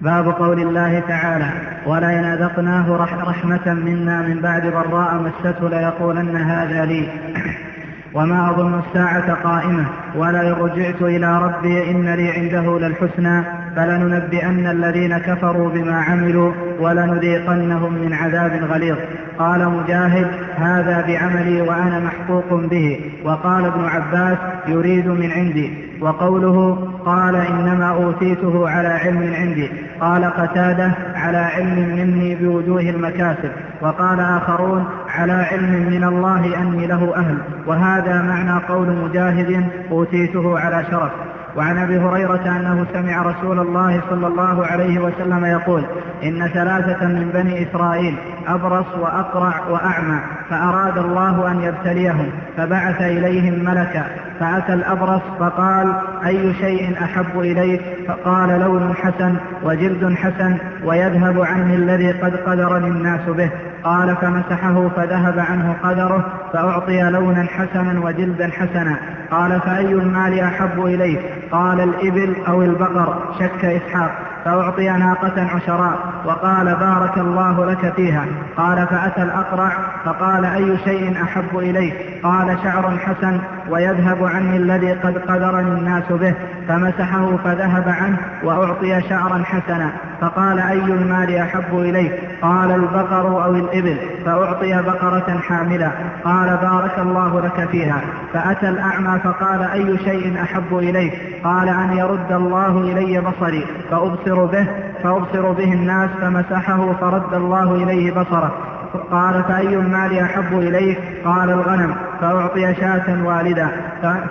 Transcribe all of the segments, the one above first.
باب قول الله تعالى ولئن أذقناه رحمة منا من بعد ضراء مسته ليقولن هذا لي. وما أظن الساعة قائمة ولئن رجعت إلى ربي إن لي عنده للحسنى فلننبئن الذين كفروا بما عملوا ولنذيقنهم من عذاب غليظ. قال مجاهد هذا بعملي وأنا محقوق به. وقال ابن عباس يريد من عندي. وقوله قال إنما أوتيته على علم عندي. قال قتادة على علم مني بوجوه المكاسب. وقال آخرون على علم من الله أني له أهل. وهذا معنى قول مجاهد أوتيته على شرف. وعن أبي هريرة أنه سمع رسول الله صلى الله عليه وسلم يقول إن ثلاثة من بني إسرائيل أبرص وأقرع وأعمى فأراد الله أن يبتليهم فبعث إليهم ملكا فأتى الأبرص فقال أي شيء أحب إليك؟ فقال لون حسن وجلد حسن ويذهب عني الذي قد قدرني الناس به. قال فمسحه فذهب عنه قدره فأعطي لونا حسنا وجلدا حسنا. قال فأي المال أحب إليك؟ قال الإبل أو البقر. شك إسحاق. فأعطي ناقة عشراء. وقال بارك الله لك فيها. قال فأتى الأقرع. فقال أي شيء أحب إليك؟ قال شعر حسن. ويذهب عني الذي قد قدرني الناس به فمسحه فذهب عنه وأعطي شعرا حسنا. فقال أي المال أحب إليك؟ قال البقر أو الإبل. فأعطي بقرة حاملة. قال بارك الله لك فيها. فأتى الأعمى فقال أي شيء أحب إليك؟ قال أن يرد الله إلي بصري. فأبصر به فأبصر به الناس فمسحه فرد الله إليه بصره. قال فأي المال أحب إليك؟ قال الغنم. فأعطي شاة والدا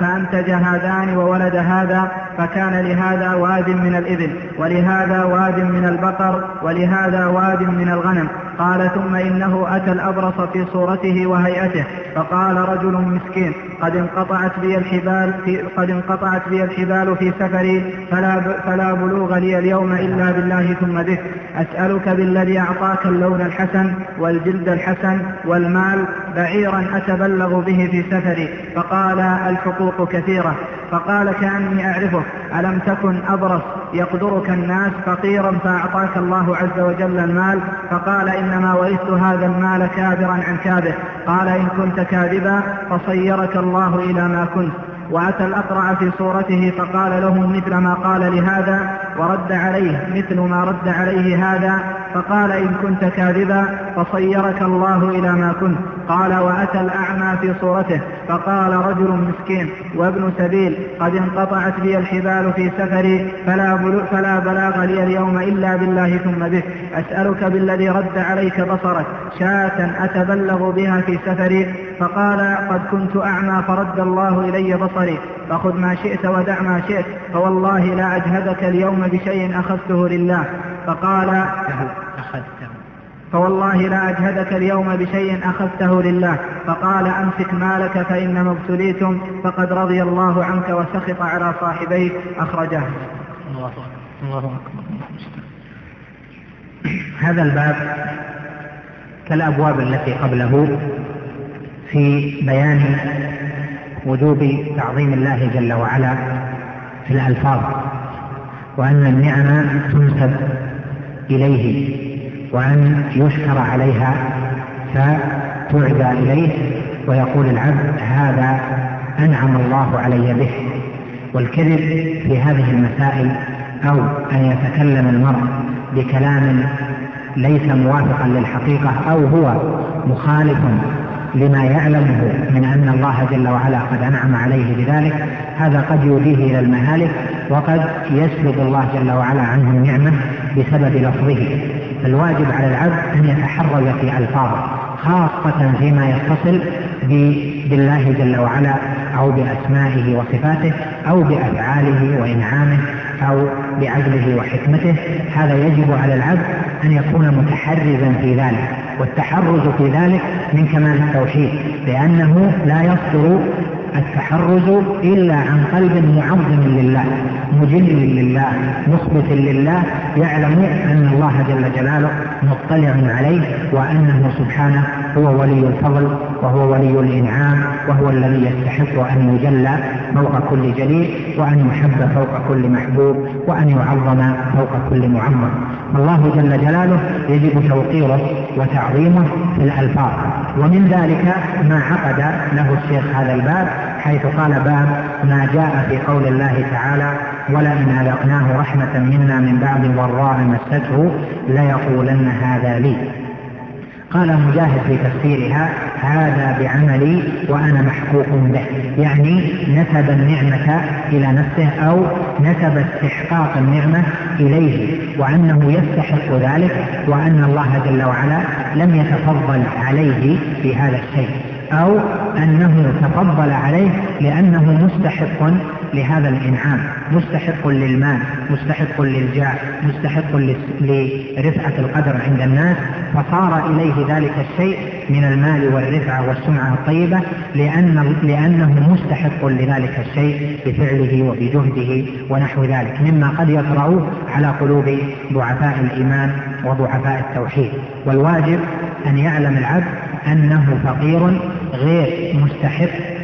فأنتج هذان وولد هذا فكان لهذا واد من الإبل ولهذا واد من البقر ولهذا واد من الغنم. قال ثم إنه أتى الأبرص في صورته وهيئته فقال رجل مسكين قد انقطعت بي الحبال في قد انقطعت بي الحبال في سفري فلا فلا بلوغ لي اليوم إلا بالله ثم بك أسألك بالذي أعطاك اللون الحسن والجلد الحسن والمال بعيرا أتبلغ به في سفري فقال الحقوق كثيرة. فقال كأني أعرفه. ألم تكن أبرص يقدرك الناس فقيرا فأعطاك الله عز وجل المال؟ فقال إنما ورثت هذا المال كابرا عن كابر. قال إن كنت كاذبا فصيرك الله إلى ما كنت. وأتى الأقرع في صورته فقال له مثل ما قال لهذا ورد عليه مثل ما رد عليه هذا. فقال إن كنت كاذبا فصيرك الله إلى ما كنت. قال وأتى الأعمى في صورته. فقال رجل مسكين وابن سبيل قد انقطعت بي الحبال في سفري فلا, فلا بلاغ لي اليوم إلا بالله ثم بك أسألك بالذي رد عليك بصرك. شاة أتبلغ بها في سفري. فقال قد كنت أعمى فرد الله إلي بصري. فخذ ما شئت ودع ما شئت. فوالله لا أجهدك اليوم بشيء أخذته لله. فقال فوالله لا أجهدك اليوم بشيء أخذته لله. فقال أمسك مالك فإنما ابتليتم فقد رضي الله عنك وسخط على صاحبيك أخرجه. الله أكبر هذا الباب كالأبواب التي قبله في بيان وجوب تعظيم الله جل وعلا في الألفاظ وأن النعم تنسب إليه. وأن يشكر عليها فتعدى إليه ويقول العبد هذا أنعم الله علي به. والكذب في هذه المسائل أو أن يتكلم المرء بكلام ليس موافقا للحقيقة أو هو مخالف لما يعلمه من أن الله جل وعلا قد أنعم عليه بذلك هذا قد يوديه إلى المهالك وقد يسلب الله جل وعلا عنه النعمة بسبب لفظه. فالواجب على العبد أن يتحرز في ألفاظه خاصة فيما يتصل بالله جل وعلا أو بأسمائه وصفاته أو بأفعاله وإنعامه أو بعدله وحكمته. هذا يجب على العبد أن يكون متحرزا في ذلك والتحرز في ذلك من كمال التوحيد لأنه لا يصدر التحرز إلا عن قلب معظم لله مجل لله مخبت لله يعلم أن الله جل جلاله مطلع عليه وأنه سبحانه هو ولي الفضل وهو ولي الإنعام وهو الذي يستحق أن يجلى فوق كل جليل وأن يحب فوق كل محبوب وأن يعظم فوق كل معظم. الله جل جلاله يجب توقيره وتعظيمه في الألفاظ. ومن ذلك ما عقد له الشيخ هذا الباب حيث قال باب ما جاء في قول الله تعالى ولئن أذقناه رحمة منا من بعد ضراء مسته ليقولن هذا لي قال مجاهد في تفسيرها هذا بعملي وأنا محقوق به يعني نسب النعمة إلى نفسه أو نسب استحقاق النعمة إليه وأنه يستحق ذلك وأن الله جل وعلا لم يتفضل عليه في هذا الشيء. أو أنه تفضل عليه لأنه مستحق لهذا الإنعام مستحق للمال مستحق للجاه مستحق لرفعة القدر عند الناس فصار إليه ذلك الشيء من المال والرفعة والسمعة الطيبة لأن لأنه مستحق لذلك الشيء بفعله وبجهده ونحو ذلك مما قد يطرأ على قلوب ضعفاء الإيمان وضعفاء التوحيد. والواجب أن يعلم العبد أنه فقير غير مستحق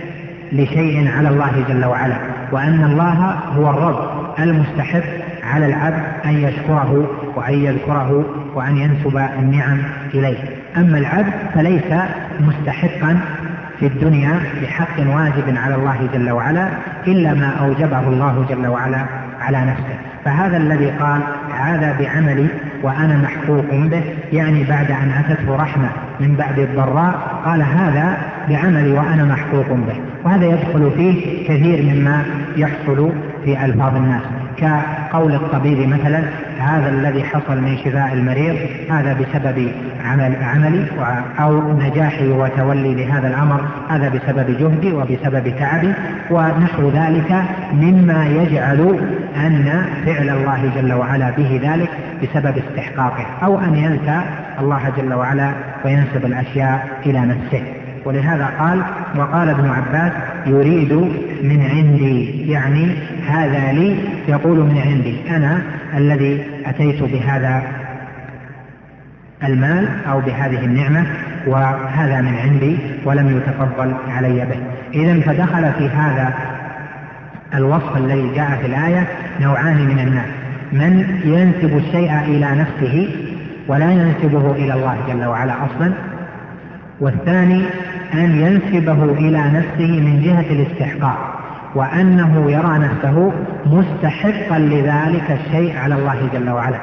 لشيء على الله جل وعلا وأن الله هو الرب المستحق على العبد أن يشكره وأن يذكره وأن ينسب النعم إليه. أما العبد فليس مستحقا في الدنيا بحق واجب على الله جل وعلا إلا ما أوجبه الله جل وعلا على نفسه. فهذا الذي قال هذا بعملي وأنا محقوق به يعني بعد أن أتته رحمة من بعد الضراء قال هذا بعملي وأنا محقوق به. وهذا يدخل فيه كثير مما يحصل في ألفاظ الناس. كقول الطبيب مثلا هذا الذي حصل من شفاء المريض هذا بسبب عمل عملي أو نجاحي وتولي لهذا الأمر هذا بسبب جهدي وبسبب تعبي. ونحو ذلك مما يجعل أن فعل الله جل وعلا به ذلك بسبب استحقاقه أو أن ينسى الله جل وعلا وينسب الأشياء إلى نفسه. ولهذا قال وقال ابن عباس يريد من عندي يعني هذا لي يقول من عندي أنا الذي أتيت بهذا المال أو بهذه النعمة وهذا من عندي ولم يتفضل علي به. إذا فدخل في هذا الوصف الذي جاء في الآية نوعان من الناس من ينسب الشيء إلى نفسه ولا ينسبه إلى الله جل وعلا أصلا والثاني أن ينسبه إلى نفسه من جهة الاستحقاق وأنه يرى نفسه مستحقا لذلك الشيء على الله جل وعلا.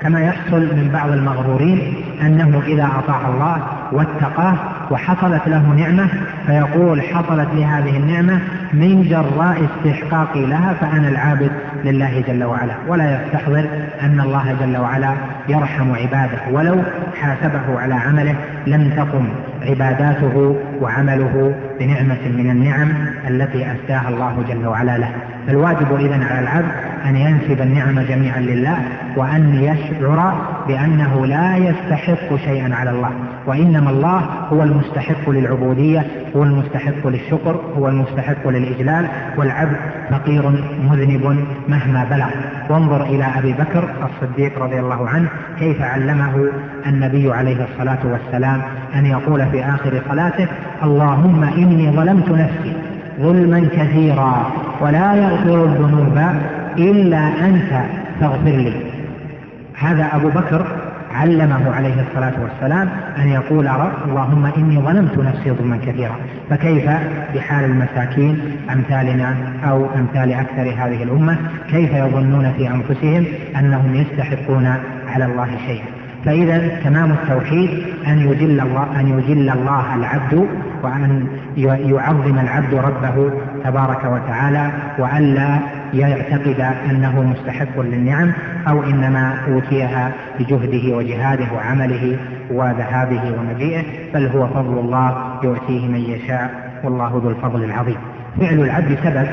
كما يحصل من بعض المغرورين أنه إذا أطاع الله واتقاه وحصلت له نعمة فيقول حصلت لي هذه النعمة من جراء استحقاقي لها فأنا العابد لله جل وعلا. ولا يستحضر أن الله جل وعلا يرحم عباده ولو حاسبه على عمله لم تقم عباداته وعمله بنعمة من النعم التي أسداها الله جل وعلا له. فالواجب إذا على العبد أن ينسب النعم جميعا لله وأن يشعر بأنه لا يستحق شيئا على الله. وإنما الله هو المستحق للعبودية هو المستحق للشكر هو المستحق للإجلال. والعبد فقير مذنب مهما بلغ. وانظر إلى أبي بكر الصديق رضي الله عنه كيف علمه النبي عليه الصلاة والسلام أن يقول في آخر صلاته اللهم إني ظلمت نفسي ظلما كثيرا ولا يغفر الذنوب إلا أنت فاغفر لي. هذا أبو بكر علمه عليه الصلاة والسلام أن يقول اللهم إني ظلمت نفسي ظلما كثيرا. فكيف بحال المساكين أمثالنا أو أمثال أكثر هذه الأمة؟ كيف يظنون في أنفسهم أنهم يستحقون على الله شيئا؟ فإذا تمام التوحيد أن يجل الله أن يجل الله العبد وأن يعظم العبد ربه تبارك وتعالى وألا يعتقد أنه مستحق للنعم أو إنما أوتيها بجهده وجهاده وعمله وذهابه ومجيئه بل هو فضل الله يؤتيه من يشاء والله ذو الفضل العظيم. فعل العبد سبب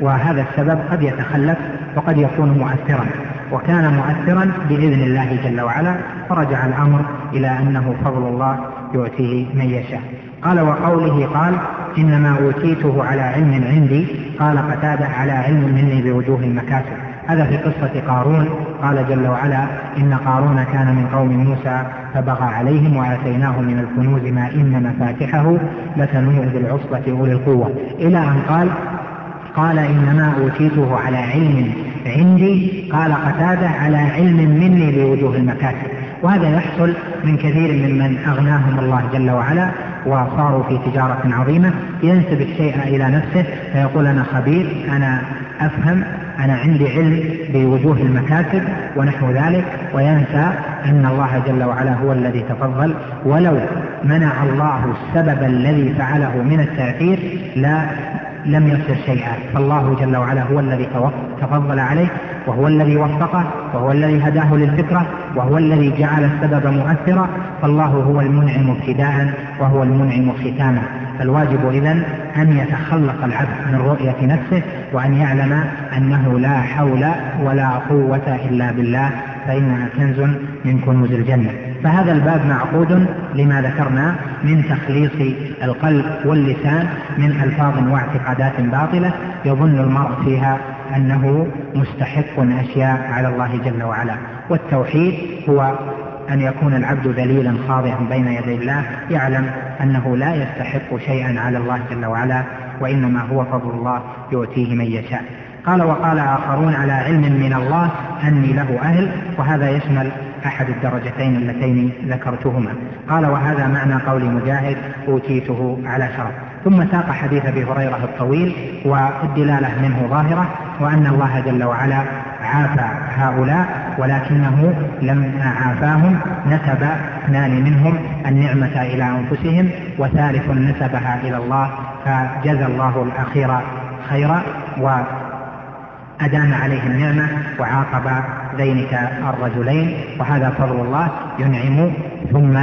وهذا السبب قد يتخلف وقد يكون مؤثرا. وكان مؤثرا بإذن الله جل وعلا فرجع الأمر إلى أنه فضل الله يؤتيه من يشاء. قال وقوله قال إنما أوتيته على علم عندي. قال قتادة على علم مني بوجوه المكاسب هذا في قصة قارون. قال جل وعلا إن قارون كان من قوم موسى فبغى عليهم وآتيناه من الكنوز ما إن مفاتحه لتنوء بالعصبة أولي القوة. إلى أن قال قال إنما أوتيته على علم عندي. قال قتادة على علم مني المكاسب وهذا يحصل من كثير ممن أغناهم الله جل وعلا وصاروا في تجارة عظيمة ينسب الشيء إلى نفسه فيقول أنا خبير أنا أفهم أنا عندي علم بوجوه المكاسب ونحو ذلك وينسى أن الله جل وعلا هو الذي تفضل ولو منع الله السبب الذي فعله من التأثير لا لم يصل شيئا. فالله جل وعلا هو الذي تفضل عليه. وهو الذي وفقه وهو الذي هداه للفكرة وهو الذي جعل السبب مؤثرا فالله هو المنعم ابتداء وهو المنعم ختاما. فالواجب إذا أن يتخلق العبد من رؤية نفسه وأن يعلم أنه لا حول ولا قوة إلا بالله فإنها كنز من كنوز الجنة. فهذا الباب معقود لما ذكرنا من تخليص القلب واللسان من ألفاظ واعتقادات باطلة يظن المرء فيها أنه مستحق أشياء على الله جل وعلا. والتوحيد هو أن يكون العبد ذليلا خاضعا بين يدي الله يعلم أنه لا يستحق شيئا على الله جل وعلا وإنما هو فضل الله يؤتيه من يشاء. قال وقال آخرون على علم من الله أني له أهل وهذا يشمل أحد الدرجتين اللتين ذكرتهما. قال وهذا معنى قول مجاهد أوتيته على شرف ثم ساق حديث أبي هريرة الطويل والدلالة منه ظاهرة وأن الله جل وعلا عافى هؤلاء ولكنه لما عافاهم نسب اثنان منهم النعمة إلى أنفسهم وثالث نسبها إلى الله فجزى الله الأخير خيرا أدام عليه النعمة وعاقب ذينك الرجلين وهذا فضل الله ينعم ثم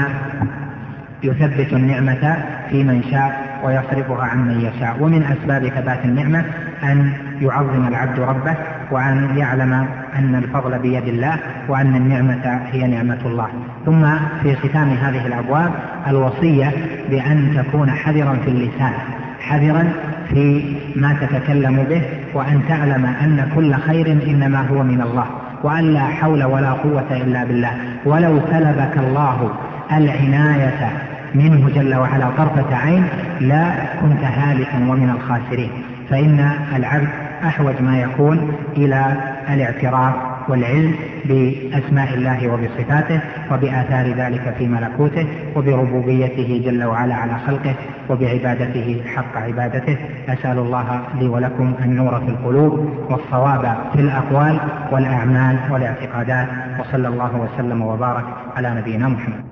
يثبت النعمة في من شاء ويصرفها عن من يشاء. ومن أسباب ثبات النعمة أن يعظم العبد ربه وأن يعلم أن الفضل بيد الله وأن النعمة هي نعمة الله. ثم في ختام هذه الأبواب الوصية بأن تكون حذرا في اللسان حذرا في ما تتكلم به وأن تعلم أن كل خير إنما هو من الله وأن لا حول ولا قوة إلا بالله. ولو سلبك الله العناية منه جل وعلا طرفة عين لا كنت هالكا ومن الخاسرين. فإن العبد أحوج ما يكون إلى الاعتراف والعلم بأسماء الله وبصفاته وبآثار ذلك في ملكوته وبربوبيته جل وعلا على خلقه وبعبادته حق عبادته. أسأل الله لي ولكم النور في القلوب والصواب في الأقوال والأعمال والاعتقادات. وصلى الله وسلم وبارك على نبينا محمد.